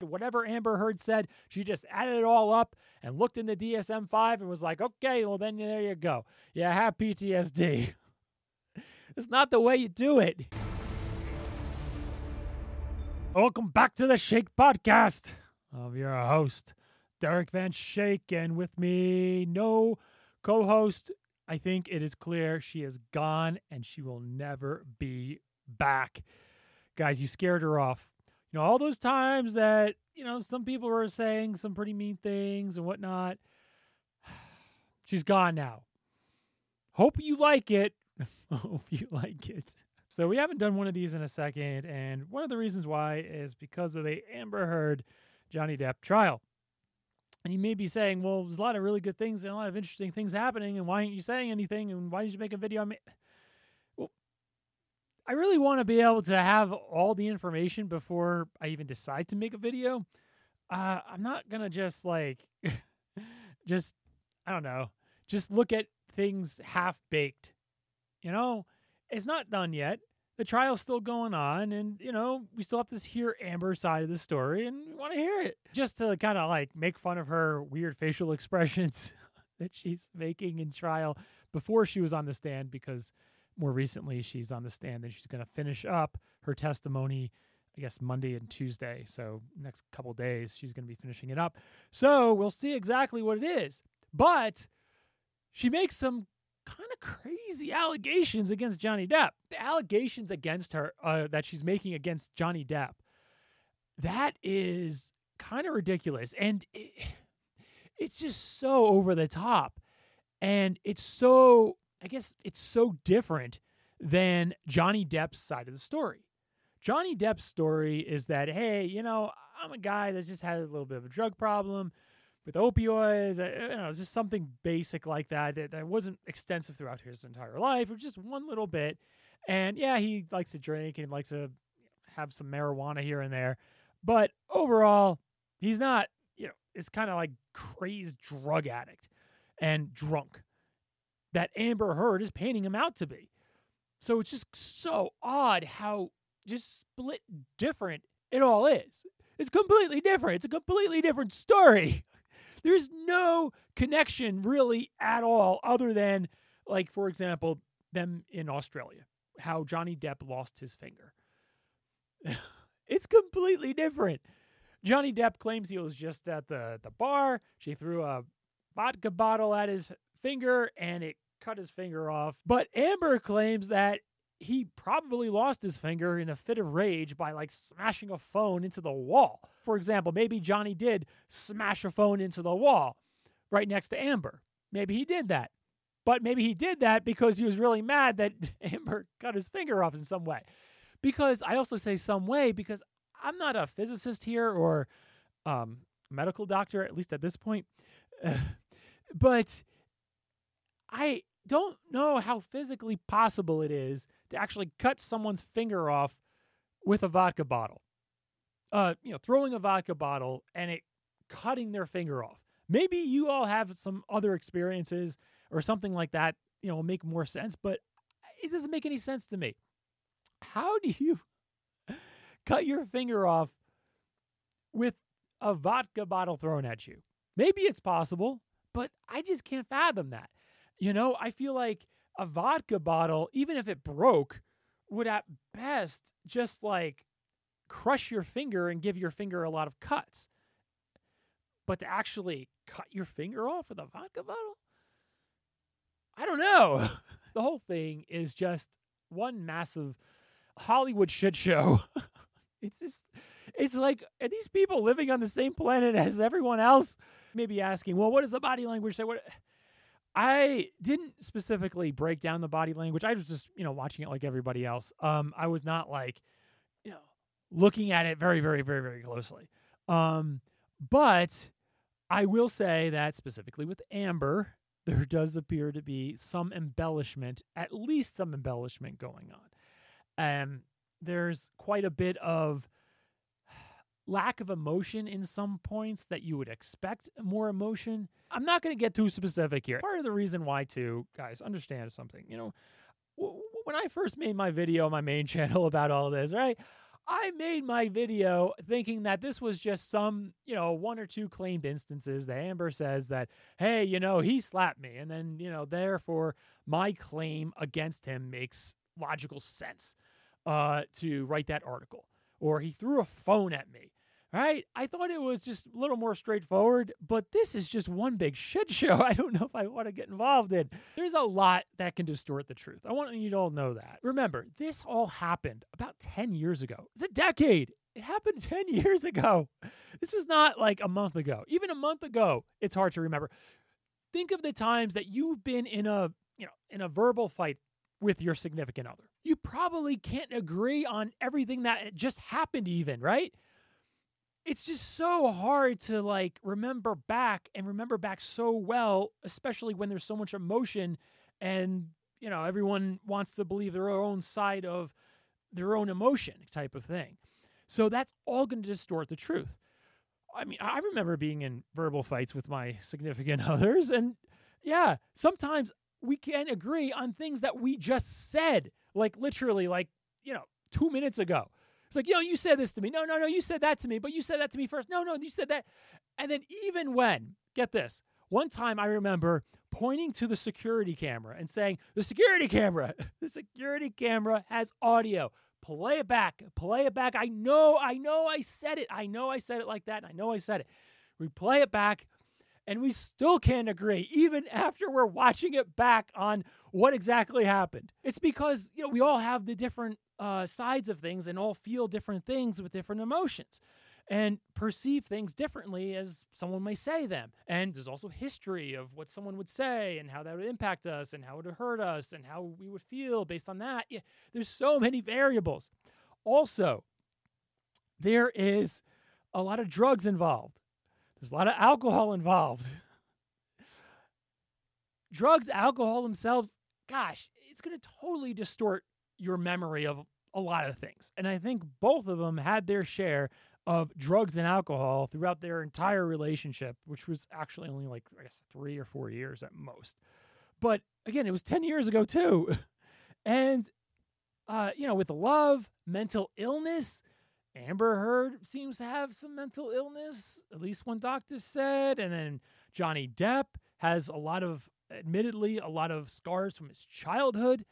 Whatever Amber Heard said, she just added it all up and looked in the DSM 5 and was like, okay, well, then there you go. Yeah, have PTSD. it's not the way you do it. Welcome back to the Schaik Podcast. I'm your host, Derek Van Schaik, and with me, no co host. I think it is clear she is gone and she will never be back. Guys, you scared her off you know, all those times that, you know, some people were saying some pretty mean things and whatnot. She's gone now. Hope you like it. Hope you like it. So we haven't done one of these in a second, and one of the reasons why is because of the Amber Heard Johnny Depp trial. And you may be saying, well, there's a lot of really good things and a lot of interesting things happening, and why aren't you saying anything? And why did you make a video on me? I really want to be able to have all the information before I even decide to make a video. Uh, I'm not gonna just like, just I don't know, just look at things half baked. You know, it's not done yet. The trial's still going on, and you know we still have to hear Amber's side of the story, and we want to hear it just to kind of like make fun of her weird facial expressions that she's making in trial before she was on the stand because more recently she's on the stand and she's going to finish up her testimony i guess monday and tuesday. So next couple days she's going to be finishing it up. So we'll see exactly what it is. But she makes some kind of crazy allegations against johnny depp. The allegations against her uh, that she's making against johnny depp that is kind of ridiculous. And it, it's just so over the top. And it's so I guess it's so different than Johnny Depp's side of the story. Johnny Depp's story is that, hey, you know, I'm a guy that's just had a little bit of a drug problem with opioids. You know, it's just something basic like that, that that wasn't extensive throughout his entire life, or just one little bit. And yeah, he likes to drink and likes to have some marijuana here and there. But overall, he's not, you know, it's kind of like crazed drug addict and drunk that Amber Heard is painting him out to be. So it's just so odd how just split different it all is. It's completely different. It's a completely different story. There's no connection really at all, other than, like, for example, them in Australia, how Johnny Depp lost his finger. it's completely different. Johnny Depp claims he was just at the, the bar. She threw a vodka bottle at his finger and it cut his finger off. But Amber claims that he probably lost his finger in a fit of rage by like smashing a phone into the wall. For example, maybe Johnny did smash a phone into the wall right next to Amber. Maybe he did that. But maybe he did that because he was really mad that Amber cut his finger off in some way. Because I also say some way because I'm not a physicist here or um, medical doctor, at least at this point. but I don't know how physically possible it is to actually cut someone's finger off with a vodka bottle. Uh, you know, throwing a vodka bottle and it cutting their finger off. Maybe you all have some other experiences or something like that, you know, make more sense, but it doesn't make any sense to me. How do you cut your finger off with a vodka bottle thrown at you? Maybe it's possible, but I just can't fathom that. You know, I feel like a vodka bottle, even if it broke, would at best just like crush your finger and give your finger a lot of cuts. But to actually cut your finger off with a vodka bottle? I don't know. the whole thing is just one massive Hollywood shit show. it's just, it's like, are these people living on the same planet as everyone else? Maybe asking, well, what does the body language say? What? I didn't specifically break down the body language. I was just, you know, watching it like everybody else. Um, I was not like, you know, looking at it very, very, very, very closely. Um, but I will say that specifically with Amber, there does appear to be some embellishment, at least some embellishment going on. Um, there's quite a bit of lack of emotion in some points that you would expect more emotion. I'm not going to get too specific here. Part of the reason why, too, guys, understand something. You know, when I first made my video on my main channel about all this, right? I made my video thinking that this was just some, you know, one or two claimed instances that Amber says that, hey, you know, he slapped me. And then, you know, therefore my claim against him makes logical sense uh, to write that article. Or he threw a phone at me right? I thought it was just a little more straightforward, but this is just one big shit show. I don't know if I want to get involved in. There's a lot that can distort the truth. I want you to all know that. Remember, this all happened about 10 years ago. It's a decade. It happened 10 years ago. This was not like a month ago. Even a month ago, it's hard to remember. Think of the times that you've been in a, you know, in a verbal fight with your significant other. You probably can't agree on everything that just happened even, right? It's just so hard to like remember back and remember back so well, especially when there's so much emotion and you know everyone wants to believe their own side of their own emotion type of thing. So that's all going to distort the truth. I mean, I remember being in verbal fights with my significant others and yeah, sometimes we can agree on things that we just said, like literally like, you know, 2 minutes ago. It's like, yo, you said this to me. No, no, no, you said that to me, but you said that to me first. No, no, you said that. And then even when, get this, one time I remember pointing to the security camera and saying, the security camera, the security camera has audio. Play it back. Play it back. I know, I know I said it. I know I said it like that. I know I said it. We play it back and we still can't agree, even after we're watching it back on what exactly happened. It's because, you know, we all have the different uh, sides of things and all feel different things with different emotions and perceive things differently as someone may say them. And there's also history of what someone would say and how that would impact us and how it would hurt us and how we would feel based on that. Yeah, there's so many variables. Also, there is a lot of drugs involved. There's a lot of alcohol involved. drugs, alcohol themselves, gosh, it's going to totally distort your memory of a lot of things. And I think both of them had their share of drugs and alcohol throughout their entire relationship, which was actually only like, I guess, three or four years at most. But again, it was 10 years ago too. and, uh, you know, with love, mental illness, Amber Heard seems to have some mental illness, at least one doctor said. And then Johnny Depp has a lot of, admittedly, a lot of scars from his childhood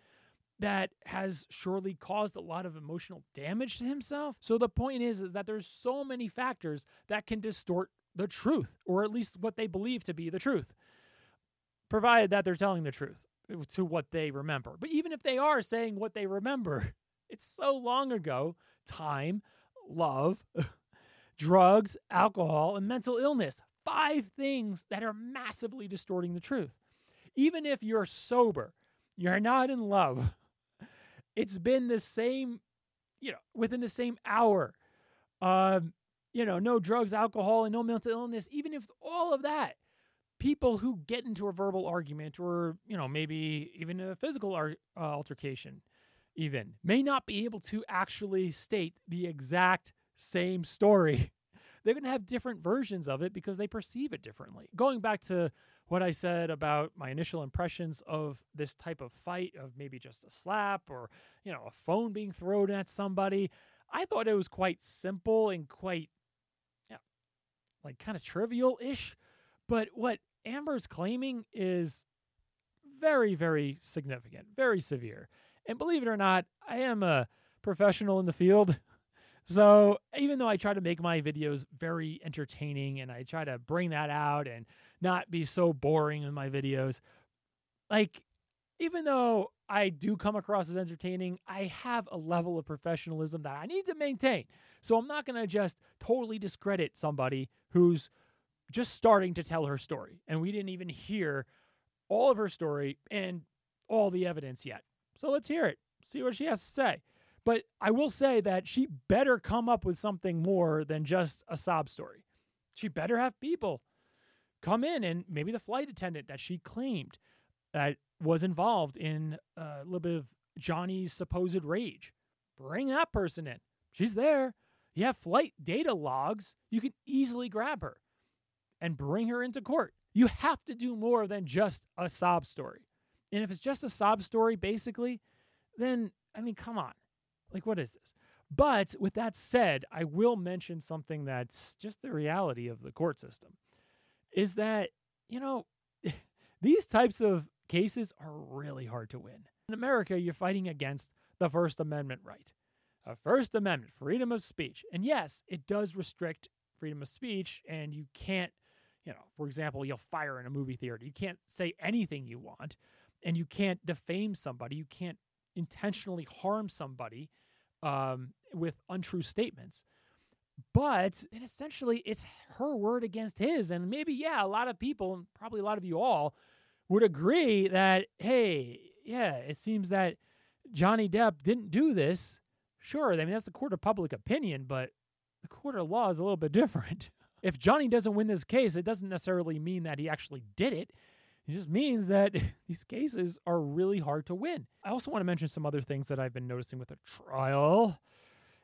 that has surely caused a lot of emotional damage to himself. So the point is is that there's so many factors that can distort the truth or at least what they believe to be the truth. Provided that they're telling the truth to what they remember. But even if they are saying what they remember, it's so long ago, time, love, drugs, alcohol, and mental illness. Five things that are massively distorting the truth. Even if you're sober, you're not in love, it's been the same, you know, within the same hour. Um, you know, no drugs, alcohol, and no mental illness. Even if all of that, people who get into a verbal argument or you know maybe even a physical ar- uh, altercation, even may not be able to actually state the exact same story. They're going to have different versions of it because they perceive it differently. Going back to what I said about my initial impressions of this type of fight, of maybe just a slap or, you know, a phone being thrown at somebody. I thought it was quite simple and quite, yeah, like kind of trivial ish. But what Amber's claiming is very, very significant, very severe. And believe it or not, I am a professional in the field. So even though I try to make my videos very entertaining and I try to bring that out and not be so boring in my videos, like even though I do come across as entertaining, I have a level of professionalism that I need to maintain. So I'm not going to just totally discredit somebody who's just starting to tell her story. And we didn't even hear all of her story and all the evidence yet. So let's hear it, see what she has to say. But I will say that she better come up with something more than just a sob story. She better have people come in and maybe the flight attendant that she claimed that was involved in uh, a little bit of Johnny's supposed rage. Bring that person in. She's there. You have flight data logs. You can easily grab her and bring her into court. You have to do more than just a sob story. And if it's just a sob story, basically, then, I mean, come on. Like, what is this? But with that said, I will mention something that's just the reality of the court system is that, you know, these types of cases are really hard to win. In America, you're fighting against the First Amendment right. A First Amendment, freedom of speech. And yes, it does restrict freedom of speech, and you can't, you know, for example, you'll fire in a movie theater. You can't say anything you want, and you can't defame somebody. You can't intentionally harm somebody um, with untrue statements. But essentially, it's her word against his. And maybe, yeah, a lot of people, probably a lot of you all, would agree that, hey, yeah, it seems that Johnny Depp didn't do this. Sure, I mean, that's the court of public opinion, but the court of law is a little bit different. If Johnny doesn't win this case, it doesn't necessarily mean that he actually did it. It just means that these cases are really hard to win. I also want to mention some other things that I've been noticing with the trial.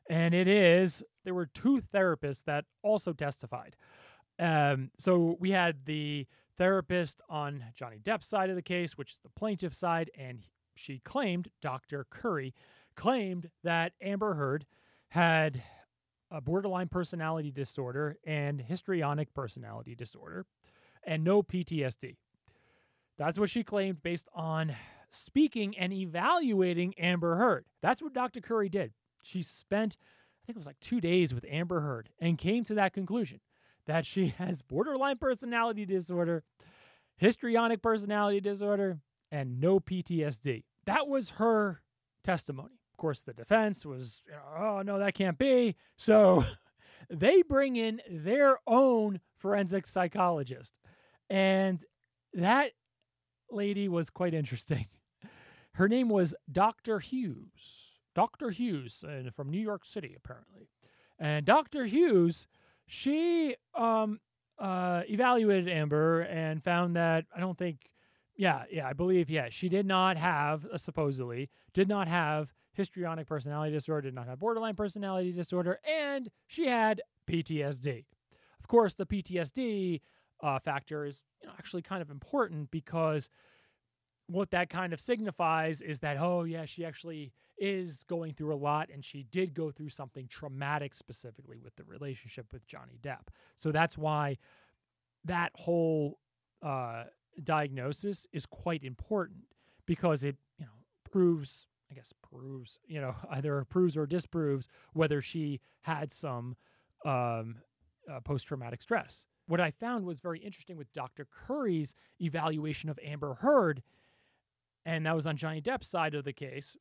And it is there were two therapists that also testified. Um, so we had the therapist on Johnny Depp's side of the case, which is the plaintiff side, and she claimed, Dr. Curry claimed that Amber Heard had a borderline personality disorder and histrionic personality disorder and no PTSD. That's what she claimed based on speaking and evaluating Amber Heard. That's what Dr. Curry did. She spent, I think it was like two days with Amber Heard and came to that conclusion that she has borderline personality disorder, histrionic personality disorder, and no PTSD. That was her testimony. Of course, the defense was, oh, no, that can't be. So they bring in their own forensic psychologist. And that lady was quite interesting. Her name was Dr. Hughes. Dr. Hughes from New York City, apparently. And Dr. Hughes she um uh evaluated Amber and found that I don't think yeah, yeah, I believe yeah, she did not have uh, supposedly did not have histrionic personality disorder, did not have borderline personality disorder, and she had PTSD. Of course, the PTSD uh, factor is you know, actually kind of important because what that kind of signifies is that oh yeah she actually is going through a lot and she did go through something traumatic specifically with the relationship with johnny depp. So that's why that whole uh, diagnosis is quite important because it you know proves i guess proves you know either proves or disproves whether she had some um, uh, post-traumatic stress what i found was very interesting with dr curry's evaluation of amber heard and that was on Johnny Depp's side of the case.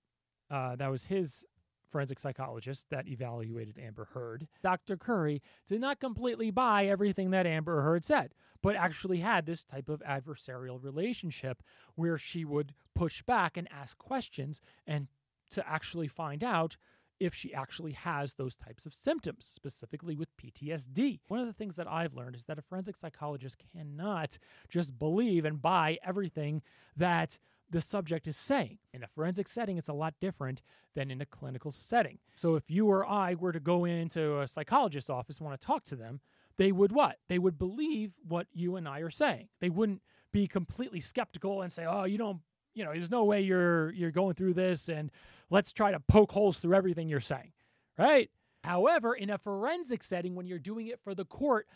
Uh, that was his forensic psychologist that evaluated Amber Heard. Dr. Curry did not completely buy everything that Amber Heard said, but actually had this type of adversarial relationship where she would push back and ask questions and to actually find out if she actually has those types of symptoms, specifically with PTSD. One of the things that I've learned is that a forensic psychologist cannot just believe and buy everything that the subject is saying. In a forensic setting, it's a lot different than in a clinical setting. So if you or I were to go into a psychologist's office and want to talk to them, they would what? They would believe what you and I are saying. They wouldn't be completely skeptical and say, "Oh, you don't, you know, there's no way you're you're going through this and let's try to poke holes through everything you're saying." Right? However, in a forensic setting when you're doing it for the court,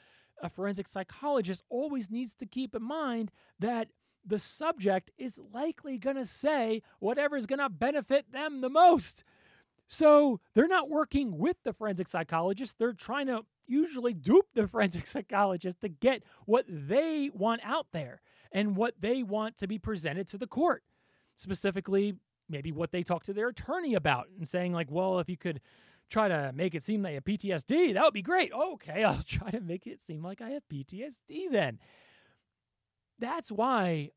a forensic psychologist always needs to keep in mind that the subject is likely going to say whatever is going to benefit them the most. So they're not working with the forensic psychologist. They're trying to usually dupe the forensic psychologist to get what they want out there and what they want to be presented to the court. Specifically, maybe what they talk to their attorney about and saying, like, well, if you could try to make it seem like you have PTSD, that would be great. Okay, I'll try to make it seem like I have PTSD then. That's why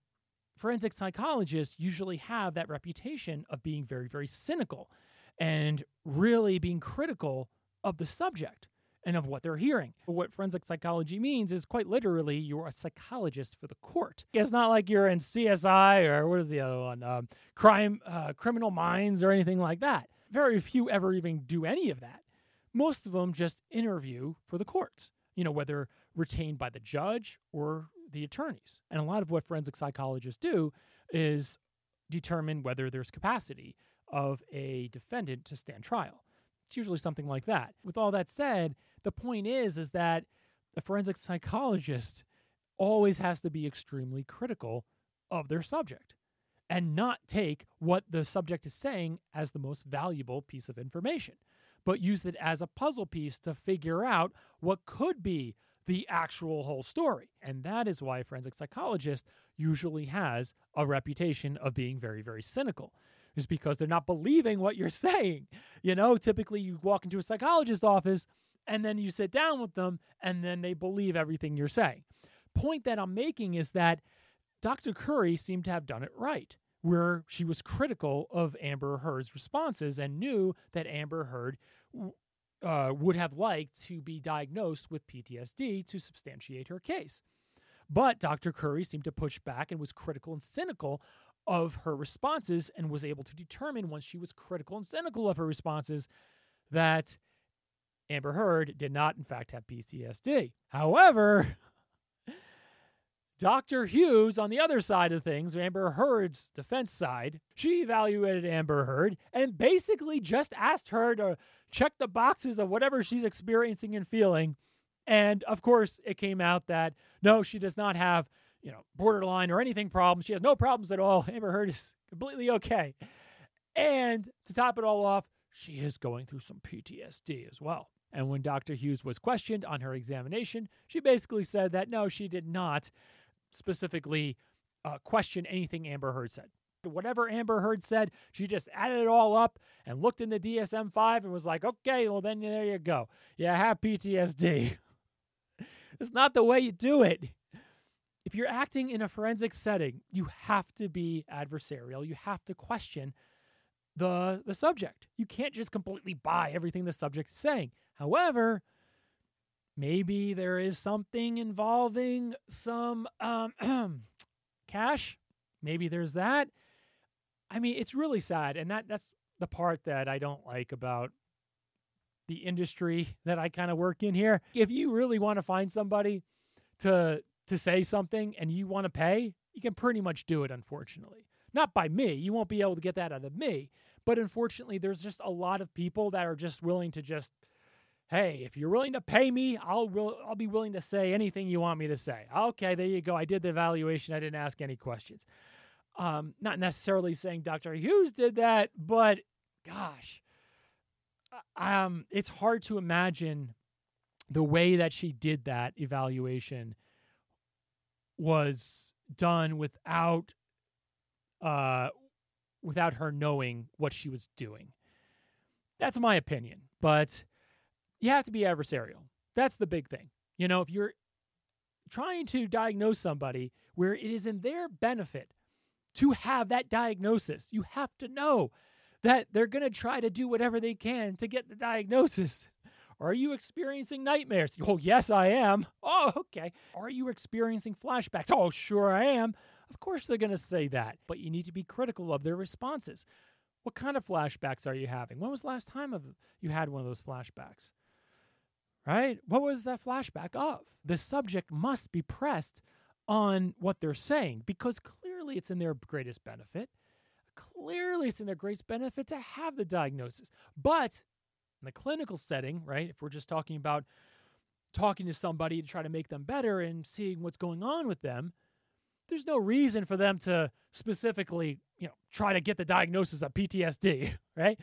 forensic psychologists usually have that reputation of being very, very cynical and really being critical of the subject and of what they're hearing. What forensic psychology means is quite literally you're a psychologist for the court. It's not like you're in CSI or what is the other one, um, crime, uh, criminal minds or anything like that. Very few ever even do any of that. Most of them just interview for the courts. You know, whether retained by the judge or the attorneys. And a lot of what forensic psychologists do is determine whether there's capacity of a defendant to stand trial. It's usually something like that. With all that said, the point is is that a forensic psychologist always has to be extremely critical of their subject and not take what the subject is saying as the most valuable piece of information, but use it as a puzzle piece to figure out what could be the actual whole story. And that is why a forensic psychologist usually has a reputation of being very, very cynical. Is because they're not believing what you're saying. You know, typically you walk into a psychologist's office and then you sit down with them and then they believe everything you're saying. Point that I'm making is that Dr. Curry seemed to have done it right, where she was critical of Amber Heard's responses and knew that Amber Heard uh, would have liked to be diagnosed with PTSD to substantiate her case. But Dr. Curry seemed to push back and was critical and cynical of her responses and was able to determine once she was critical and cynical of her responses that Amber Heard did not, in fact, have PTSD. However, Dr. Hughes, on the other side of things, Amber Heard's defense side, she evaluated Amber Heard and basically just asked her to check the boxes of whatever she's experiencing and feeling. And of course, it came out that no, she does not have, you know, borderline or anything problems. She has no problems at all. Amber Heard is completely okay. And to top it all off, she is going through some PTSD as well. And when Dr. Hughes was questioned on her examination, she basically said that no, she did not specifically uh, question anything Amber Heard said. Whatever Amber Heard said, she just added it all up and looked in the DSM 5 and was like, okay, well, then there you go. You have PTSD. it's not the way you do it. If you're acting in a forensic setting, you have to be adversarial. You have to question the, the subject. You can't just completely buy everything the subject is saying. However, maybe there is something involving some um, cash. Maybe there's that. I mean, it's really sad, and that that's the part that I don't like about the industry that I kind of work in here. If you really want to find somebody to to say something and you want to pay, you can pretty much do it unfortunately. Not by me. You won't be able to get that out of me. But unfortunately, there's just a lot of people that are just willing to just hey, if you're willing to pay me, I'll will, I'll be willing to say anything you want me to say. Okay, there you go. I did the evaluation. I didn't ask any questions. Um, not necessarily saying Dr. Hughes did that, but gosh, um, it's hard to imagine the way that she did that evaluation was done without uh without her knowing what she was doing. That's my opinion. But you have to be adversarial. That's the big thing. You know, if you're trying to diagnose somebody where it is in their benefit to have that diagnosis, you have to know that they're going to try to do whatever they can to get the diagnosis. Are you experiencing nightmares? Oh, yes, I am. Oh, okay. Are you experiencing flashbacks? Oh, sure, I am. Of course, they're going to say that, but you need to be critical of their responses. What kind of flashbacks are you having? When was the last time of you had one of those flashbacks? right? What was that flashback of? The subject must be pressed on what they're saying because clearly it's in their greatest benefit. Clearly it's in their greatest benefit to have the diagnosis. But in the clinical setting, right, if we're just talking about talking to somebody to try to make them better and seeing what's going on with them, there's no reason for them to specifically, you know, try to get the diagnosis of PTSD, right?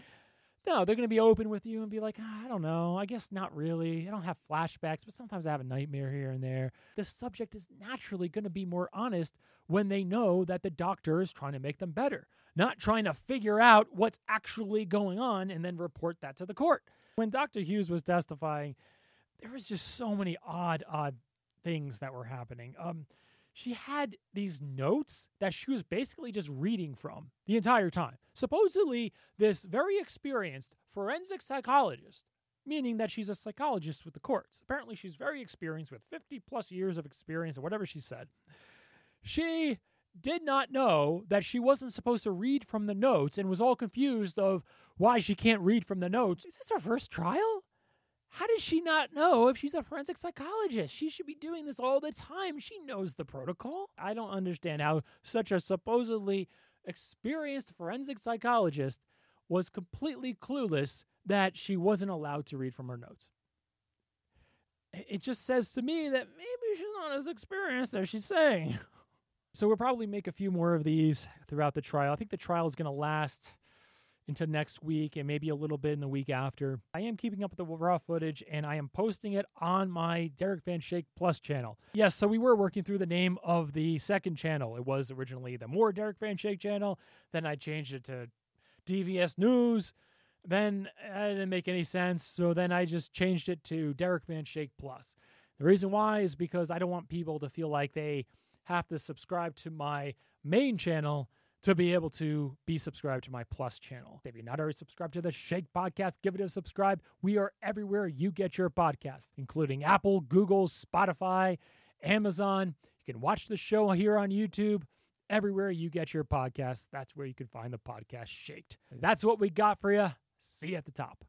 No, they're going to be open with you and be like, oh, I don't know. I guess not really. I don't have flashbacks, but sometimes I have a nightmare here and there. The subject is naturally going to be more honest when they know that the doctor is trying to make them better, not trying to figure out what's actually going on and then report that to the court. When Dr. Hughes was testifying, there was just so many odd, odd things that were happening. Um, she had these notes that she was basically just reading from the entire time. Supposedly, this very experienced forensic psychologist, meaning that she's a psychologist with the courts. Apparently, she's very experienced with 50 plus years of experience or whatever she said. She did not know that she wasn't supposed to read from the notes and was all confused of why she can't read from the notes. Is this her first trial? How does she not know if she's a forensic psychologist? She should be doing this all the time. She knows the protocol. I don't understand how such a supposedly experienced forensic psychologist was completely clueless that she wasn't allowed to read from her notes. It just says to me that maybe she's not as experienced as she's saying. So we'll probably make a few more of these throughout the trial. I think the trial is going to last into next week and maybe a little bit in the week after. I am keeping up with the raw footage and I am posting it on my Derek Van Schaik Plus channel. Yes, so we were working through the name of the second channel. It was originally the More Derek Van Schaik channel. Then I changed it to DVS News. Then uh, it didn't make any sense. So then I just changed it to Derek Van Schaik Plus. The reason why is because I don't want people to feel like they have to subscribe to my main channel to be able to be subscribed to my plus channel. If you're not already subscribed to the Schaik Podcast, give it a subscribe. We are everywhere you get your podcast, including Apple, Google, Spotify, Amazon. You can watch the show here on YouTube. Everywhere you get your podcast, that's where you can find the podcast Shaked. That's what we got for you. See you at the top.